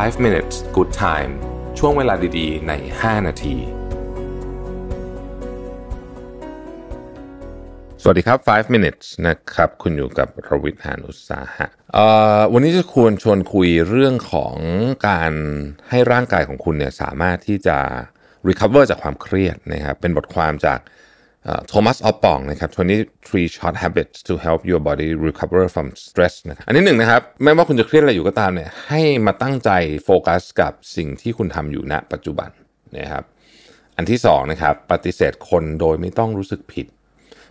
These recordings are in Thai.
5 minutes good time ช่วงเวลาดีๆ ใน 5 นาที สวัสดีครับ 5 minutes นะครับ คุณอยู่กับรวิทยานุสาหะวันนี้จะควรชวนคุยเรื่องของการให้ร่างกายของคุณเนี่ยสามารถที่จะ recover จากความเครียดนะครับ เป็นบทความจาก โทมัสออฟปองนะครับ23 short habits to help your body recover from stress นะครับอันนี้หนึ่งนะครับ ไม่ว่าคุณจะเครียดอะไรอยู่ก็ตามเนี่ยให้มาตั้งใจโฟกัสกับสิ่งที่คุณทำอยู่ณปัจจุบันนะครับอันที่สองนะครับปฏิเสธคนโดยไม่ต้องรู้สึกผิด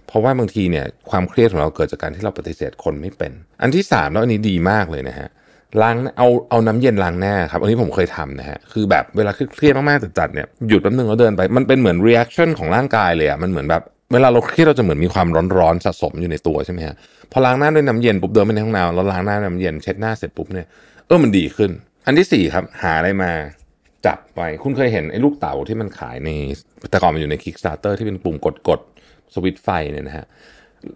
เพราะว่าบางทีเนี่ยความเครียดของเราเกิดจากการที่เราปฏิเสธคนไม่เป็น อันที่สามแล้วอันนี้ดีมากเลยนะฮะ ล้างเอาเอาน้ำเย็นล้างหน้าครับอันนี้ผมเคยทำนะฮะคือแบบเวลาเครียดมากๆจัดๆเนี่ยหยุดแป๊บนึงแล้วเดินไปมันเป็นเหมือน reaction ของร่างกายเลยอะมันเหมือนแบบเวลาเราเครียดเราจะเหมือนมีความร้อนๆสะสมอยู่ในตัวใช่ไหมฮะพอล้างหน้าด้วยน้ำเย็นปุ๊บเดินไปในห้องน้ำแล้วล้างหน้าด้วยน้ำเย็นเช็ดหน้าเสร็จปุ๊บเนี่ยเออมันดีขึ้น อันที่สี่ครับ หาอะไรมาจับไป คุณเคยเห็นไอ้ลูกเต๋าที่มันขายในแต่ก่อนมันอยู่ใน Kickstarter ที่เป็นปุ่มกดๆสวิตช์ไฟเนี่ยนะฮะ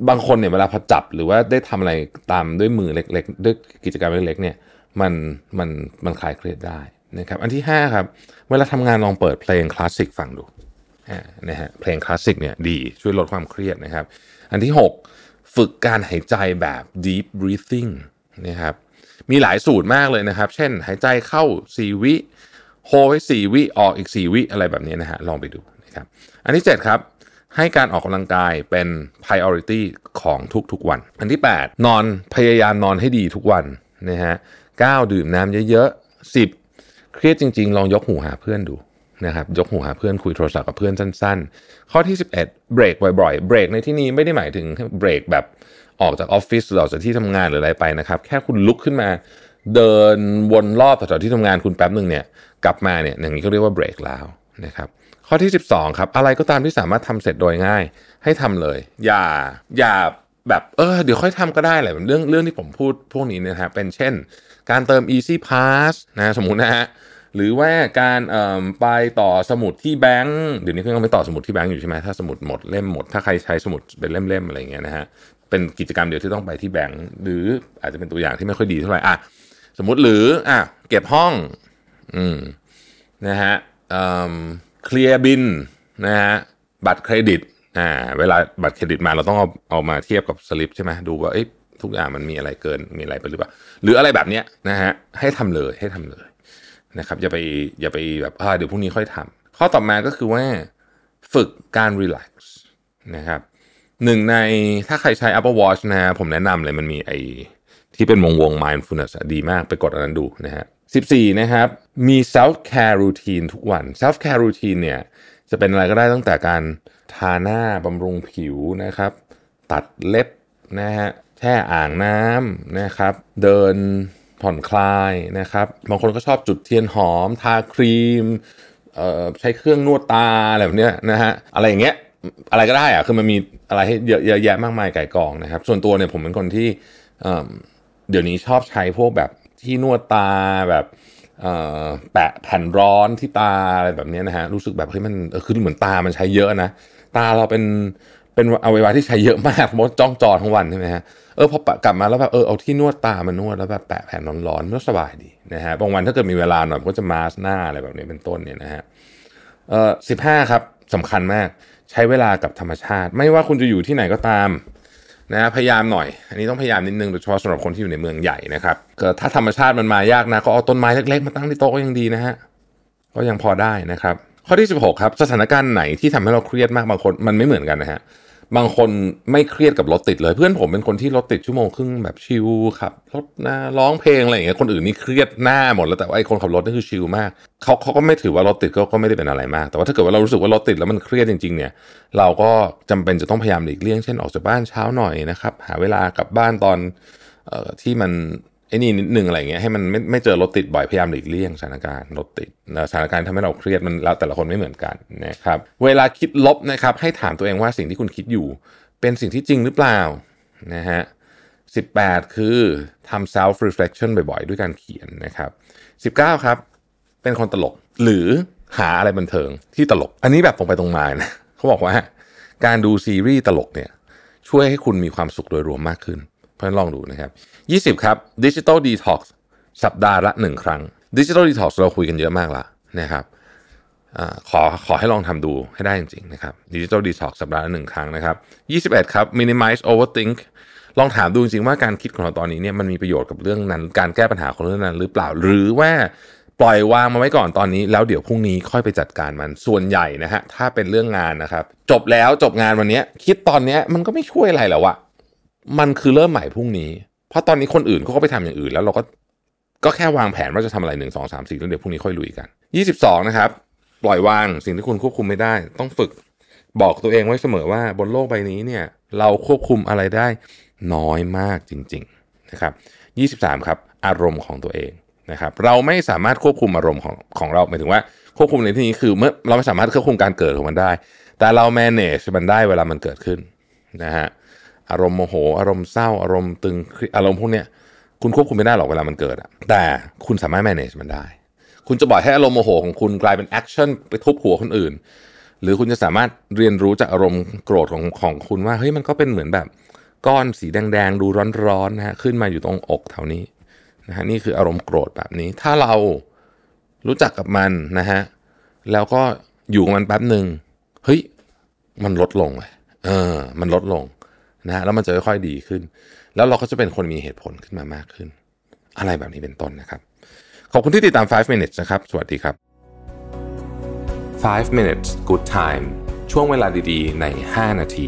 บางคนเนี่ยเวลาพอจับหรือว่าได้ทำอะไรตามด้วยมือเล็กๆด้วยกิจกรรมเล็กๆเนี่ยมันมันมันคลายเครียดได้นะครับอันที่ 5 ครับ เวลาทำงานลองเปิดเพลงคลาสสิกฟังดูนะฮะเพลงคลาสสิกเนี่ยดีช่วยลดความเครียดนะครับ อันที่ 6 ฝึกการหายใจแบบ deep breathing นะครับมีหลายสูตรมากเลยนะครับ เช่นหายใจเข้า 4 วิโฮไว้4วิออกอีก 4 วิอะไรแบบนี้นะฮะลองไปดูนะครับอันที่ 7 ครับ ให้การออกกำลังกายเป็น priority ของทุกๆวัน อันที่ 8 นอนพยายามนอนให้ดีทุกวันนะฮะ9ดื่มน้ำเยอะๆ 10 เครียดจริง ๆ ลองยกหูหาเพื่อนดูนะครับยกหูหาเพื่อนคุยโทรศัพท์กับเพื่อนสั้น ๆ ข้อที่ 11 เบรกบ่อยๆ เบรกในที่นี้ไม่ได้หมายถึงเบรกแบบออกจากออฟฟิศหรือออกจากที่ทำงานหรืออะไรไปนะครับ แค่คุณลุกขึ้นมาเดินวนรอบแถวที่ทำงานคุณแป๊บหนึ่งเนี่ยกลับมาเนี่ยอย่างนี้ก็เรียกว่าเบรกแล้วนะครับ ข้อที่ 12 ครับ อะไรก็ตามที่สามารถทำเสร็จโดยง่าย ให้ทำเลย อย่าอย่าแบบเออเดี๋ยวค่อยทำก็ได้แหละเรื่องเรื่องที่ผมพูดพวกนี้นะฮะเป็นเช่น การเติม Easy Pass นะสมมุตินะฮะหรือว่าการไปต่อสมุดที่แบงก์เดี๋ยวนี้ก็ยังไม่ต่อสมุดที่แบงก์อยู่ใช่ไหมถ้าสมุดหมดเล่มหมด ถ้าใครใช้สมุดเป็นเล่มๆอะไรเงี้ยนะฮะเป็นกิจกรรมเดียวที่ต้องไปที่แบงก์หรืออาจจะเป็นตัวอย่างที่ไม่ค่อยดีเท่าไหร่อะสมมติหรืออะเก็บห้อง อืมนะฮะ เคลียร์บินนะฮะบัตรเครดิตอ่าเวลาบัตรเครดิตมาเราต้องเอาเอามาเทียบกับสลิปใช่ไหมดูว่าทุกอย่างมันมีอะไรเกินมีอะไรไปหรือเปล่า หรืออะไรแบบเนี้ยนะฮะให้ทำเลยให้ทำเลยนะครับอย่าไปอย่าไปแบบเดี๋ยวพรุ่งนี้ค่อยทำข้อต่อมาก็คือว่าฝึกการรีแลกซ์นะครับหนึ่งในถ้าใครใช้ Apple Watch นะฮะผมแนะนำเลยมันมีไอที่เป็นวงวง mindfulness ดีมากไปกดอันนั้นดูนะฮะ 14 นะครับมี self care routine ทุกวัน self care routine เนี่ยจะเป็นอะไรก็ได้ตั้งแต่การทาหน้าบำรุงผิวนะครับ ตัดเล็บนะฮะแช่อ่างน้ำนะครับ เดินผ่อนคลายนะครับบางคนก็ชอบจุดเทียนหอม ทาครีมใช้เครื่องนวดตาอะไรแบบนี้นะฮะอะไรอย่างเงี้ยอะไรก็ได้อะคือมันมีอะไรให้เยอะแยะมากมายไก่กองนะครับ ส่วนตัวเนี่ยผมเป็นคนที่เดี๋ยวนี้ชอบใช้พวกแบบ ที่นวดตาแบบแปะแผ่นร้อนที่ตาอะไรแบบนี้นะฮะรู้สึกแบบเฮ้ยมันคือเหมือนตามันใช้เยอะนะตาเราเป็นเป็นอวัยวะที่ใช้เยอะมากมดจ้องจอทั้งวันใช่ไหมฮะเออพอกลับมาแล้วแบบเออเอาที่นวดตามานวดแล้วแบบแปะแผ่นร้อนๆก็สบายดีนะฮะบางวันถ้าเกิดมีเวลาหน่อยก็จะมาสหน้าอะไรแบบนี้เป็นต้นเนี่ยนะฮะเออสิบห้าครับสำคัญมากใช้เวลากับธรรมชาติ ไม่ว่าคุณจะอยู่ที่ไหนก็ตาม นะพยายามหน่อย อันนี้ต้องพยายามนิดนึงโดยเฉพาะสำหรับคนที่อยู่ในเมืองใหญ่นะครับก็ถ้าธรรมชาติมันมายากนะก็เอาต้นไม้เล็กๆมาตั้งที่โต๊ะก็ยังดีนะฮะก็ยังพอได้นะครับ ข้อที่ 16 ครับ สถานการณ์ไหนที่ทำให้เราเครียดมากบางคนมันไม่เหมือนกันนะฮะ บางคนไม่เครียดกับรถติดเลย เพื่อนผมเป็นคนที่รถติดชั่วโมงครึ่งแบบชิลครับรถนะร้องเพลงอะไรอย่างเงี้ยคนอื่นนี่เครียดหน้าหมดแล้วแต่ว่าไอ้คนขับรถนี่คือชิลมากเขาเขาก็ไม่ถือว่ารถติดก็ก็ไม่ได้เป็นอะไรมาก แต่ว่าถ้าเกิดว่าเรารู้สึกว่ารถติดแล้วมันเครียดจริงๆเนี่ย เราก็จำเป็นจะต้องพยายามหลีกเลี่ยงเช่นออกจากบ้านเช้าหน่อยนะครับหาเวลากลับบ้านตอนออที่มัน ไอ้นี่นิดนึงอะไรเงี้ยให้มันไม่ไม่เจอรถติดบ่อยพยายามหลีกเลี่ยงสถานการณ์รถติดสถานการณ์ทำให้เราเครียดมันแล้วแต่ละคนไม่เหมือนกันนะครับเวลาคิดลบนะครับ ให้ถามตัวเองว่าสิ่งที่คุณคิดอยู่ เป็นสิ่งที่จริงหรือเปล่านะฮะ18 คือทำ self reflection บ่อยๆ ด้วยการเขียนนะครับ 19 ครับ เป็นคนตลกหรือหาอะไรบันเทิงที่ตลก อันนี้แบบตรงไปตรงมานะเขาบอกว่า การดูซีรีส์ตลกเนี่ยช่วยให้คุณมีความสุขโดยรวมมากขึ้น เพราะฉะนั้นลองดูนะครับ20 ครับ digital detox สัปดาห์ละ 1 ครั้ง digital detox เราคุยกันเยอะมากละนะครับอขอขอให้ลองทำดูให้ได้จริงๆนะครับ digital detox สัปดาห์ละหนึ่งครั้งนะครับ21 ครับ minimize overthink ลองถามดูจริงๆว่าการคิดของเราตอนนี้เนี่ยมันมีประโยชน์กับเรื่องนั้น การแก้ปัญหาของเรื่องนั้นหรือเปล่าหรือว่าปล่อยวางมาไว้ก่อนตอนนี้ แล้วเดี๋ยวพรุ่งนี้ค่อยไปจัดการมันส่วนใหญ่นะฮะถ้าเป็นเรื่องงานนะครับ จบแล้วจบงานวันนี้คิดตอนนี้มันก็ไม่ช่วยอะไรแล้วอะ มันคือเริ่มใหม่พรุ่งนี้ เพราะตอนนี้คนอื่นเขาก็ไปทำอย่างอื่น แล้วเราก็ก็แค่วางแผนว่าจะทำอะไรหนึ่งสองสามสี่แล้วเดี๋ยวพรุ่งนี้ค่อยลุยกันยี่สิบสองนะครับ ปล่อยวางสิ่งที่คุณควบคุมไม่ได้ ต้องฝึกบอกตัวเองไว้เสมอว่าบนโลกใบนี้เนี่ย เราควบคุมอะไรได้น้อยมากจริง ๆนะครับ23ครับ อารมณ์ของตัวเองนะครับ เราไม่สามารถควบคุมอารมณ์ของของเราหมายถึงว่าควบคุมในที่นี้คือเมื่อเราไม่สามารถควบคุมการเกิดของมันได้ แต่เรา manage มันได้เวลามันเกิดขึ้นนะฮะ อารมณ์โมโห อารมณ์เศร้าอารมณ์ตึงอารมณ์พวกเนี้ยคุณควบคุมไม่ได้หรอกเวลามันเกิดอะแต่คุณสามารถ manage มันได้ คุณจะปล่อยให้อารมณ์โมโหของคุณกลายเป็น action ไปทุบหัวคนอื่น หรือคุณจะสามารถเรียนรู้จากอารมณ์โกรธของของคุณว่าเฮ้ยมันก็เป็นเหมือนแบบก้อนสีแดงๆ ดูร้อนๆนะฮะขึ้นมาอยู่ตรงอกแถวนี้นะฮะนี่คืออารมณ์โกรธแบบนี้ ถ้าเรารู้จักกับมันนะฮะแล้วก็อยู่กับมันแป๊บหนึ่งเฮ้ยมันลดลงเลยเออ มันลดลง นะฮะแล้วมันจะค่อยๆดีขึ้น แล้วเราก็จะเป็นคนมีเหตุผลขึ้นมามากขึ้น อะไรแบบนี้เป็นต้นนะครับ ขอบคุณที่ติดตาม 5 minutes นะครับ สวัสดีครับ 5 minutes good time ช่วงเวลาดีๆ ใน 5 นาที